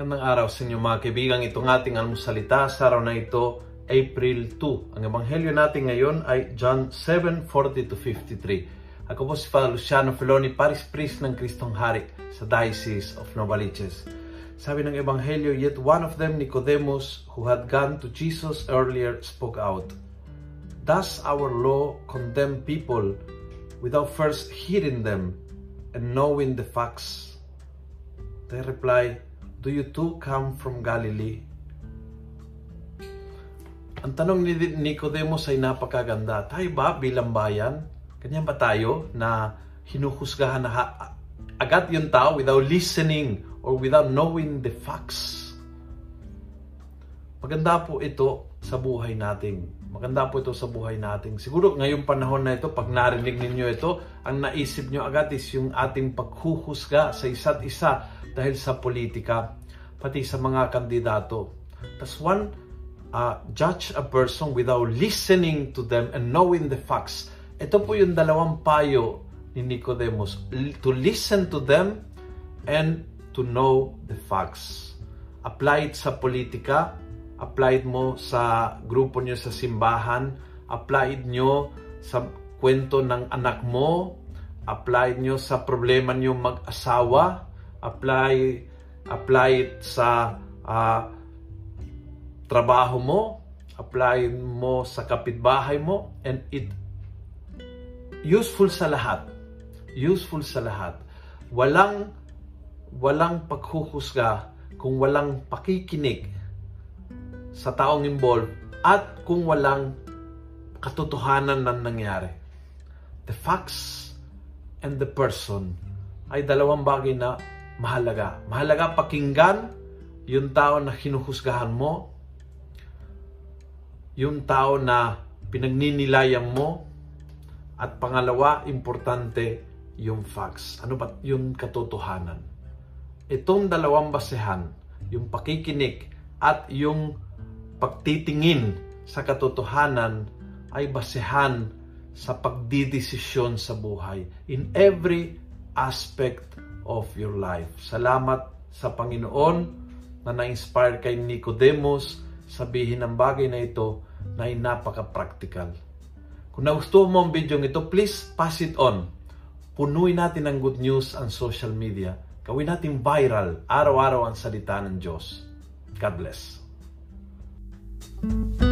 Magandang araw sa inyo mga kaibigan. Itong ating almusalita sa araw na ito, April 2. Ang ebanghelyo natin ngayon ay John 7:40 to 53. Ako po si Father Luciano Feloni, Paris Priest ng Kristong Hari sa Diocese of Novaliches. Sabi ng ebanghelyo, yet one of them, Nicodemus, who had gone to Jesus earlier, spoke out. Does our law condemn people without first hearing them and knowing the facts? They reply, Do you too come from Galilee? Ang tanong ni Nicodemus ay napakaganda. Tayo ba bilang bayan? Ganyan ba tayo na hinuhusgahan na agad yung tao without listening or without knowing the facts? Maganda po ito sa buhay natin. Maganda po ito sa buhay natin. Siguro ngayong panahon na ito, pag narinig ninyo ito, ang naisip nyo agad is yung ating paghuhusga sa isa't isa dahil sa politika, pati sa mga kandidato. That's one, uh, judge a person without listening to them and knowing the facts. Ito po yung dalawang payo ni Nicodemus. To listen to them and to know the facts. Apply it sa politika, apply mo sa grupo nyo sa simbahan, apply it nyo sa kwento ng anak mo, apply it nyo sa problema nyo mag-asawa, apply apply it sa uh, trabaho mo, apply mo sa kapitbahay mo, and it useful sa lahat. Useful sa lahat. Walang walang paghuhusga kung walang pakikinig sa taong involved at kung walang katotohanan ng nangyari. The facts and the person ay dalawang bagay na mahalaga. Mahalaga pakinggan yung tao na hinuhusgahan mo, yung tao na pinagninilayan mo, at pangalawa, importante yung facts. Ano ba yung katotohanan? Itong dalawang basehan, yung pakikinig at yung pagtitingin sa katotohanan ay basehan sa pagdidesisyon sa buhay in every aspect of your life. Salamat sa Panginoon na na-inspire kay Nicodemus sabihin ang bagay na ito na ay napaka-practical. Kung nagustuhan mo ang video ito, please pass it on. Punuin natin ng good news ang social media. Gawin natin viral, araw-araw ang salita ng Diyos. God bless. thank you